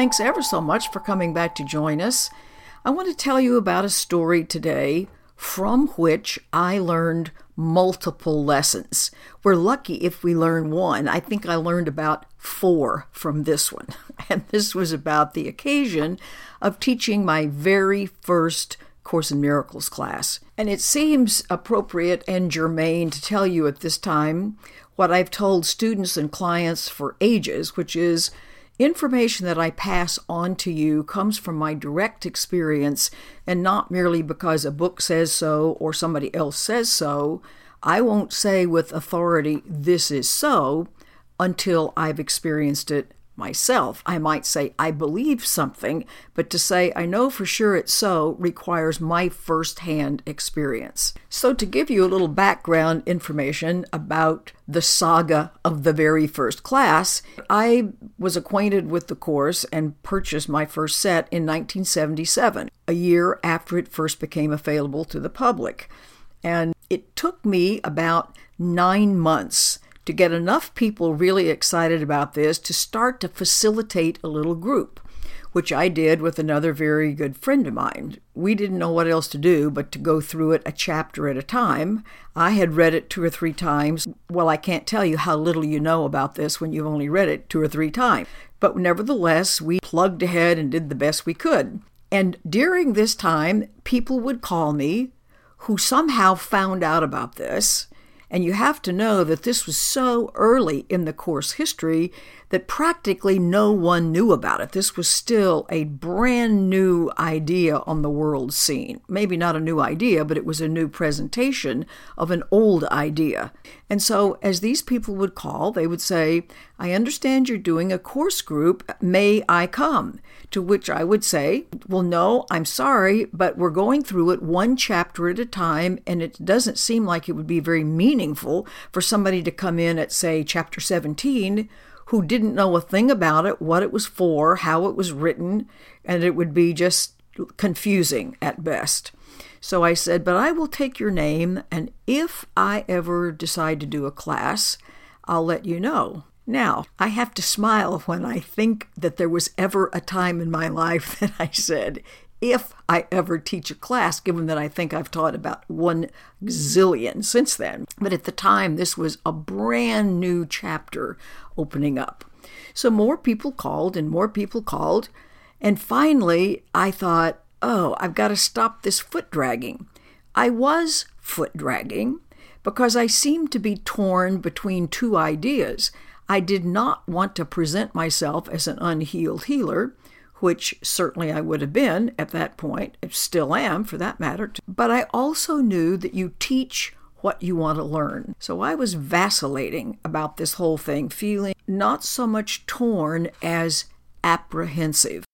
thanks ever so much for coming back to join us. I want to tell you about a story today from which I learned multiple lessons. We're lucky if we learn one. I think I learned about four from this one. And this was about the occasion of teaching my very first Course in Miracles class. And it seems appropriate and germane to tell you at this time what I've told students and clients for ages, which is information that I pass on to you comes from my direct experience and not merely because a book says so or somebody else says so. I won't say with authority, this is so, until I've experienced it myself. I might say, I believe something, but to say, I know for sure it's so requires my firsthand experience. So, to give you a little background information about the saga of the very first class, I was acquainted with the course and purchased my first set in 1977, a year after it first became available to the public. And it took me about nine months to get enough people really excited about this to start to facilitate a little group, which I did with another very good friend of mine. We didn't know what else to do but to go through it a chapter at a time. I had read it two or three times. Well, I can't tell you how little you know about this when you've only read it two or three times. But nevertheless, we plugged ahead and did the best we could. And during this time, people would call me who somehow found out about this and you have to know that this was so early in the course history that practically no one knew about it. This was still a brand new idea on the world scene. Maybe not a new idea, but it was a new presentation of an old idea. And so, as these people would call, they would say, I understand you're doing a course group. May I come? To which I would say, Well, no, I'm sorry, but we're going through it one chapter at a time, and it doesn't seem like it would be very meaningful for somebody to come in at, say, chapter 17 who didn't know a thing about it, what it was for, how it was written, and it would be just confusing at best. So I said, But I will take your name, and if I ever decide to do a class, I'll let you know. Now, I have to smile when I think that there was ever a time in my life that I said, if I ever teach a class, given that I think I've taught about one zillion since then. But at the time, this was a brand new chapter opening up. So more people called and more people called. And finally, I thought, oh, I've got to stop this foot dragging. I was foot dragging because I seemed to be torn between two ideas. I did not want to present myself as an unhealed healer, which certainly I would have been at that point, still am for that matter. But I also knew that you teach what you want to learn. So I was vacillating about this whole thing, feeling not so much torn as apprehensive.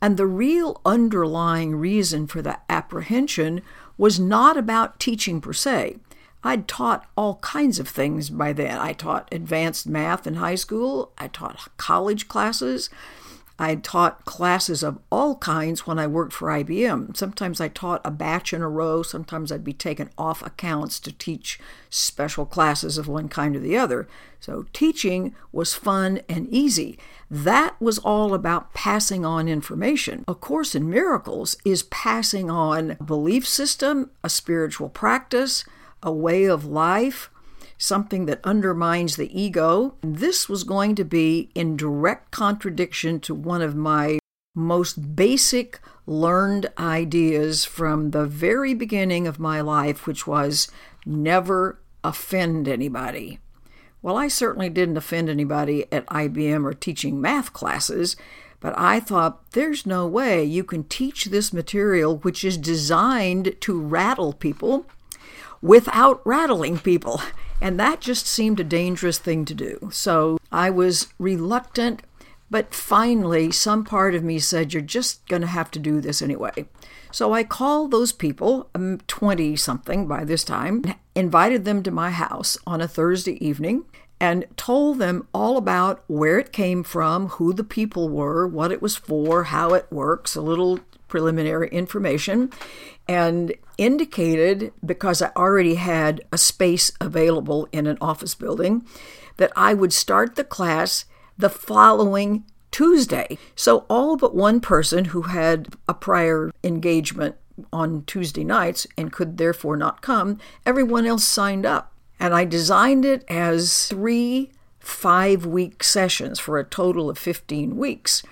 And the real underlying reason for the apprehension was not about teaching per se. I'd taught all kinds of things by then. I taught advanced math in high school, I taught college classes, I taught classes of all kinds when I worked for IBM. Sometimes I taught a batch in a row, sometimes I'd be taken off accounts to teach special classes of one kind or the other. So teaching was fun and easy. That was all about passing on information. A Course in Miracles is passing on a belief system, a spiritual practice, a way of life, something that undermines the ego. This was going to be in direct contradiction to one of my most basic learned ideas from the very beginning of my life, which was never offend anybody. Well, I certainly didn't offend anybody at IBM or teaching math classes, but I thought there's no way you can teach this material, which is designed to rattle people, without rattling people. And that just seemed a dangerous thing to do. So I was reluctant, but finally, some part of me said, You're just going to have to do this anyway. So I called those people, um, 20 something by this time, invited them to my house on a Thursday evening, and told them all about where it came from, who the people were, what it was for, how it works, a little preliminary information, and indicated, because I already had a space available in an office building, that I would start the class the following Tuesday. So all but one person who had a prior engagement on Tuesday nights and could therefore not come, everyone else signed up. And I designed it as three five week sessions for a total of 15 weeks.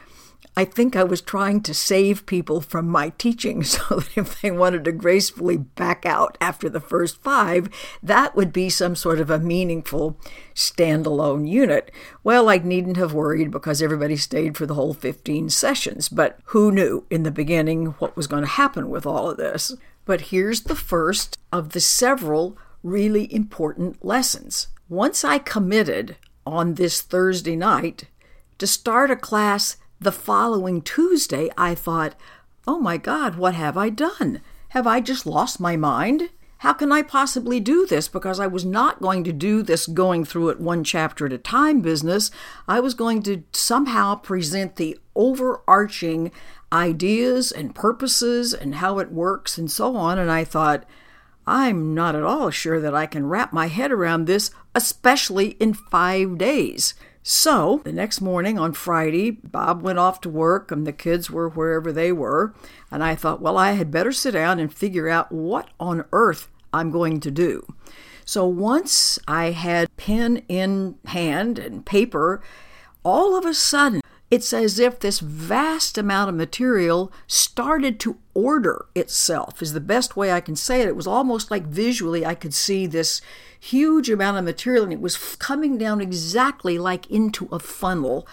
I think I was trying to save people from my teaching so that if they wanted to gracefully back out after the first five, that would be some sort of a meaningful standalone unit. Well, I needn't have worried because everybody stayed for the whole 15 sessions, but who knew in the beginning what was going to happen with all of this? But here's the first of the several really important lessons. Once I committed on this Thursday night to start a class the following Tuesday, I thought, oh my God, what have I done? Have I just lost my mind? How can I possibly do this? Because I was not going to do this going through it one chapter at a time business. I was going to somehow present the overarching ideas and purposes and how it works and so on. And I thought, I'm not at all sure that I can wrap my head around this, especially in five days. So the next morning on Friday, Bob went off to work and the kids were wherever they were. And I thought, well, I had better sit down and figure out what on earth I'm going to do. So once I had pen in hand and paper, all of a sudden it's as if this vast amount of material started to order itself, is the best way I can say it. It was almost like visually I could see this huge amount of material and it was coming down exactly like into a funnel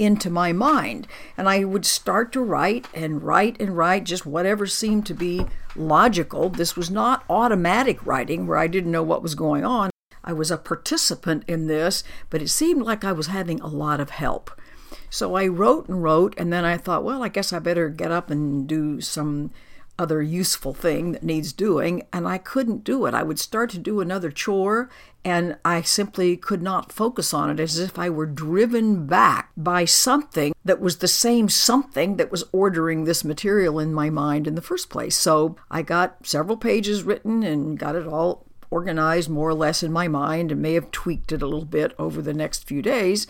into my mind. And I would start to write and write and write just whatever seemed to be logical. This was not automatic writing where I didn't know what was going on. I was a participant in this, but it seemed like I was having a lot of help. So I wrote and wrote, and then I thought, well, I guess I better get up and do some other useful thing that needs doing, and I couldn't do it. I would start to do another chore, and I simply could not focus on it as if I were driven back by something that was the same something that was ordering this material in my mind in the first place. So I got several pages written and got it all organized more or less in my mind and may have tweaked it a little bit over the next few days.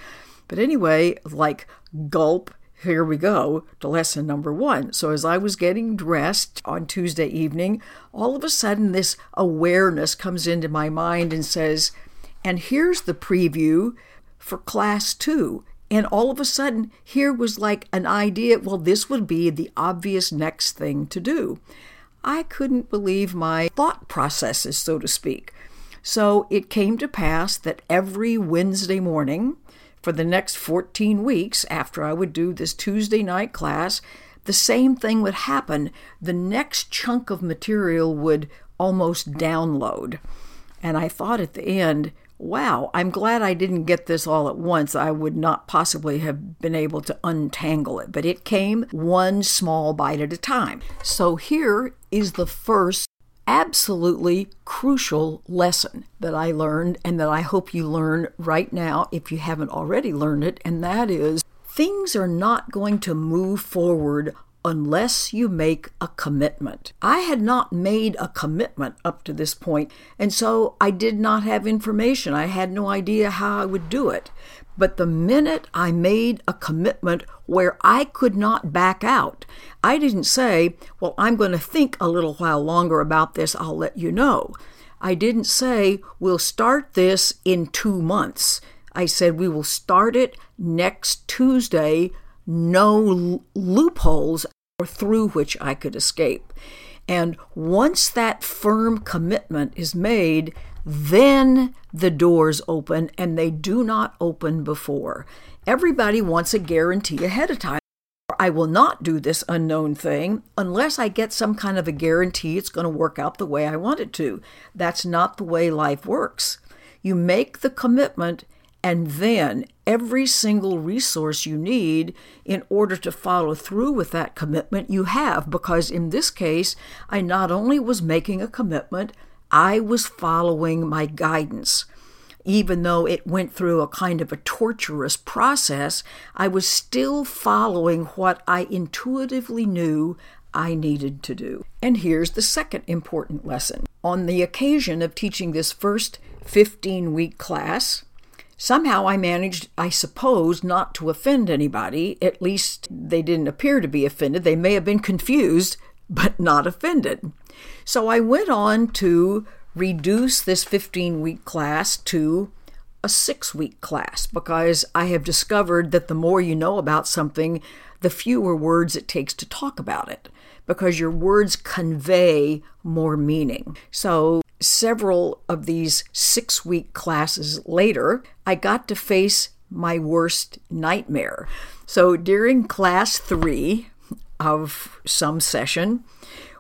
But anyway, like gulp, here we go to lesson number one. So, as I was getting dressed on Tuesday evening, all of a sudden this awareness comes into my mind and says, and here's the preview for class two. And all of a sudden, here was like an idea well, this would be the obvious next thing to do. I couldn't believe my thought processes, so to speak. So it came to pass that every Wednesday morning, for the next 14 weeks after I would do this Tuesday night class, the same thing would happen. The next chunk of material would almost download. And I thought at the end, wow, I'm glad I didn't get this all at once. I would not possibly have been able to untangle it, but it came one small bite at a time. So here is the first absolutely crucial lesson that I learned and that I hope you learn right now if you haven't already learned it, and that is things are not going to move forward unless you make a commitment. I had not made a commitment up to this point, and so I did not have information. I had no idea how I would do it. But the minute I made a commitment where I could not back out, I didn't say, Well, I'm going to think a little while longer about this, I'll let you know. I didn't say, We'll start this in two months. I said, We will start it next Tuesday, no loopholes through which I could escape. And once that firm commitment is made, then the doors open and they do not open before. Everybody wants a guarantee ahead of time. I will not do this unknown thing unless I get some kind of a guarantee it's going to work out the way I want it to. That's not the way life works. You make the commitment and then every single resource you need in order to follow through with that commitment you have. Because in this case, I not only was making a commitment, I was following my guidance. Even though it went through a kind of a torturous process, I was still following what I intuitively knew I needed to do. And here's the second important lesson. On the occasion of teaching this first 15 week class, Somehow I managed, I suppose, not to offend anybody. At least they didn't appear to be offended. They may have been confused, but not offended. So I went on to reduce this 15 week class to a six week class because I have discovered that the more you know about something, the fewer words it takes to talk about it because your words convey more meaning. So, several of these six week classes later, I got to face my worst nightmare. So, during class three of some session,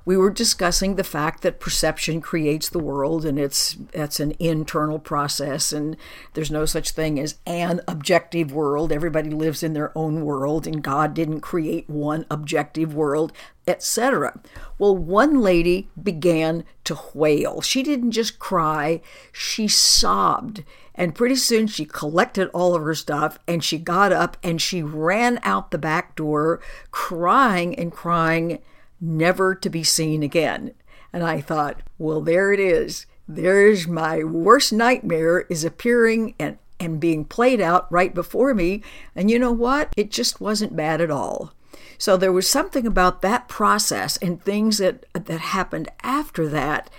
we were discussing the fact that perception creates the world and it's it's an internal process and there's no such thing as an objective world. Everybody lives in their own world and God didn't create one objective world etc well one lady began to wail. She didn't just cry. She sobbed and pretty soon she collected all of her stuff and she got up and she ran out the back door crying and crying never to be seen again. And I thought, well, there it is. There's my worst nightmare is appearing and, and being played out right before me. And you know what? It just wasn't bad at all. So there was something about that process and things that that happened after that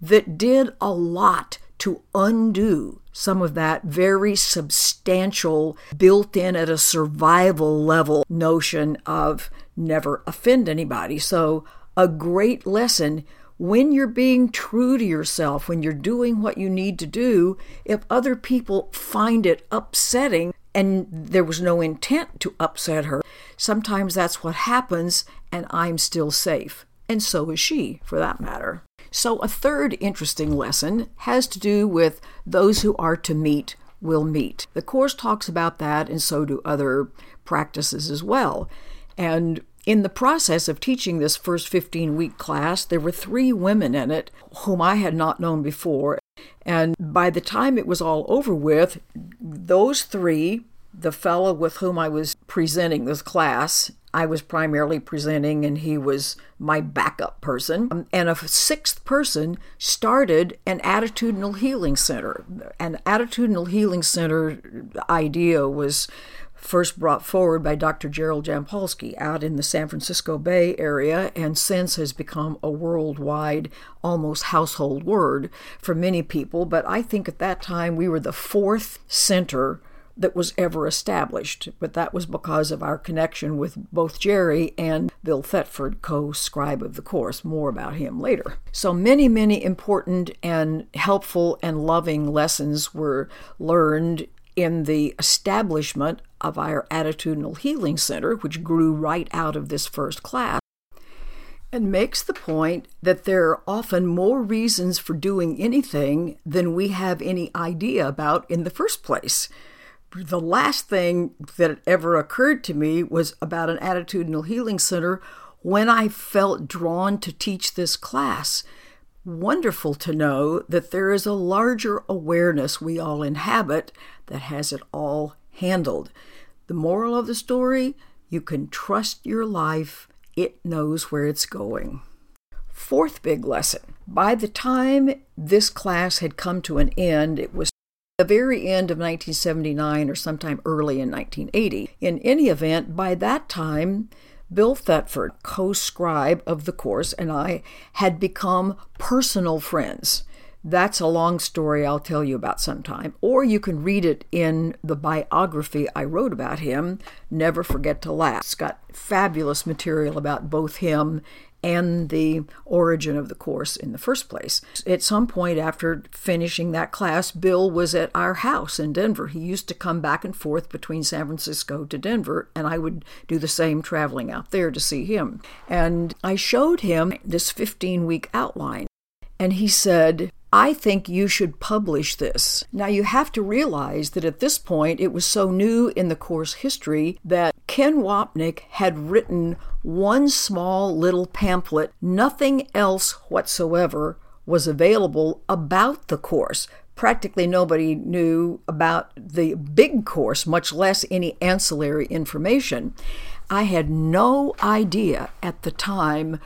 that did a lot to undo some of that very substantial, built in at a survival level notion of never offend anybody. So, a great lesson when you're being true to yourself, when you're doing what you need to do, if other people find it upsetting and there was no intent to upset her, sometimes that's what happens, and I'm still safe. And so is she, for that matter. So, a third interesting lesson has to do with those who are to meet will meet. The Course talks about that, and so do other practices as well. And in the process of teaching this first 15 week class, there were three women in it whom I had not known before. And by the time it was all over with, those three, the fellow with whom I was presenting this class, I was primarily presenting, and he was my backup person. Um, and a sixth person started an attitudinal healing center. An attitudinal healing center idea was first brought forward by Dr. Gerald Jampolsky out in the San Francisco Bay Area and since has become a worldwide, almost household word for many people. But I think at that time we were the fourth center that was ever established, but that was because of our connection with both Jerry and Bill Thetford, co scribe of the course. More about him later. So many, many important and helpful and loving lessons were learned in the establishment of our Attitudinal Healing Center, which grew right out of this first class, and makes the point that there are often more reasons for doing anything than we have any idea about in the first place. The last thing that ever occurred to me was about an Attitudinal Healing Center when I felt drawn to teach this class wonderful to know that there is a larger awareness we all inhabit that has it all handled. The moral of the story you can trust your life, it knows where it's going. Fourth big lesson by the time this class had come to an end, it was the very end of 1979 or sometime early in 1980. In any event, by that time, Bill Thetford, co scribe of the course, and I had become personal friends. That's a long story I'll tell you about sometime. Or you can read it in the biography I wrote about him, Never Forget to Laugh. It's got fabulous material about both him and the origin of the course in the first place. At some point after finishing that class, Bill was at our house in Denver. He used to come back and forth between San Francisco to Denver, and I would do the same traveling out there to see him. And I showed him this 15 week outline, and he said, I think you should publish this. Now, you have to realize that at this point it was so new in the course history that Ken Wapnick had written one small little pamphlet. Nothing else whatsoever was available about the course. Practically nobody knew about the big course, much less any ancillary information. I had no idea at the time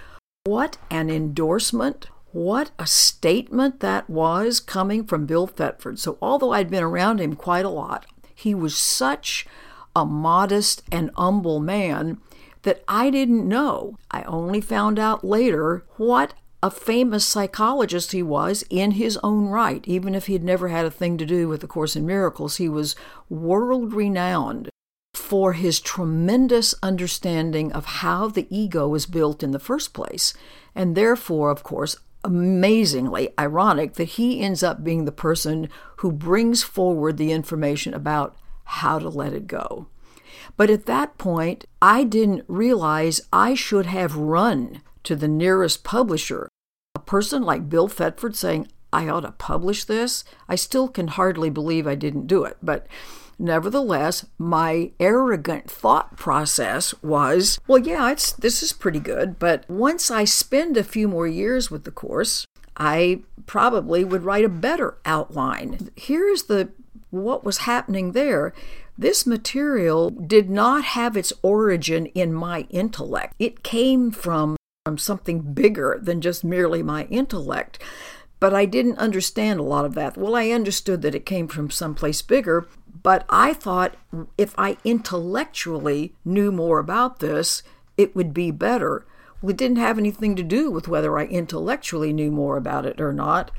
what an endorsement what a statement that was coming from Bill Thetford. So, although I'd been around him quite a lot, he was such a modest and humble man that I didn't know. I only found out later what a famous psychologist he was in his own right. Even if he had never had a thing to do with the Course in Miracles, he was world renowned for his tremendous understanding of how the ego is built in the first place. And therefore, of course, amazingly ironic that he ends up being the person who brings forward the information about how to let it go. But at that point, I didn't realize I should have run to the nearest publisher. A person like Bill Thetford saying, I ought to publish this, I still can hardly believe I didn't do it. But nevertheless, my arrogant thought process was, well, yeah, it's, this is pretty good. But once I spend a few more years with the course, I probably would write a better outline. Here's the what was happening there. This material did not have its origin in my intellect. It came from, from something bigger than just merely my intellect. But I didn't understand a lot of that. Well, I understood that it came from someplace bigger, but I thought if I intellectually knew more about this, it would be better. Well, it didn't have anything to do with whether I intellectually knew more about it or not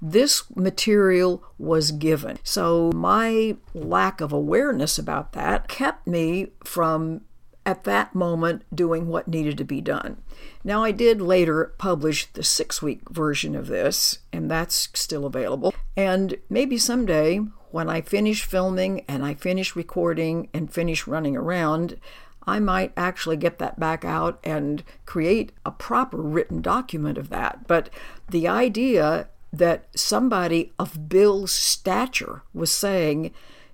this material was given. So my lack of awareness about that kept me from at that moment doing what needed to be done. Now, I did later publish the six week version of this, and that's still available. And maybe someday, when I finish filming and I finish recording and finish running around, I might actually get that back out and create a proper written document of that. But the idea that somebody of Bill's stature was saying,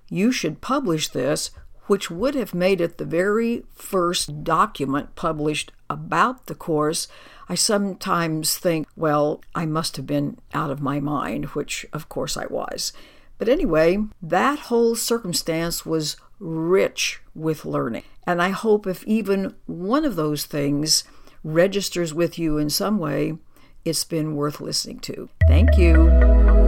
You should publish this, which would have made it the very first document published about the course. I sometimes think, well, I must have been out of my mind, which of course I was. But anyway, that whole circumstance was rich with learning. And I hope if even one of those things registers with you in some way, it's been worth listening to. Thank you.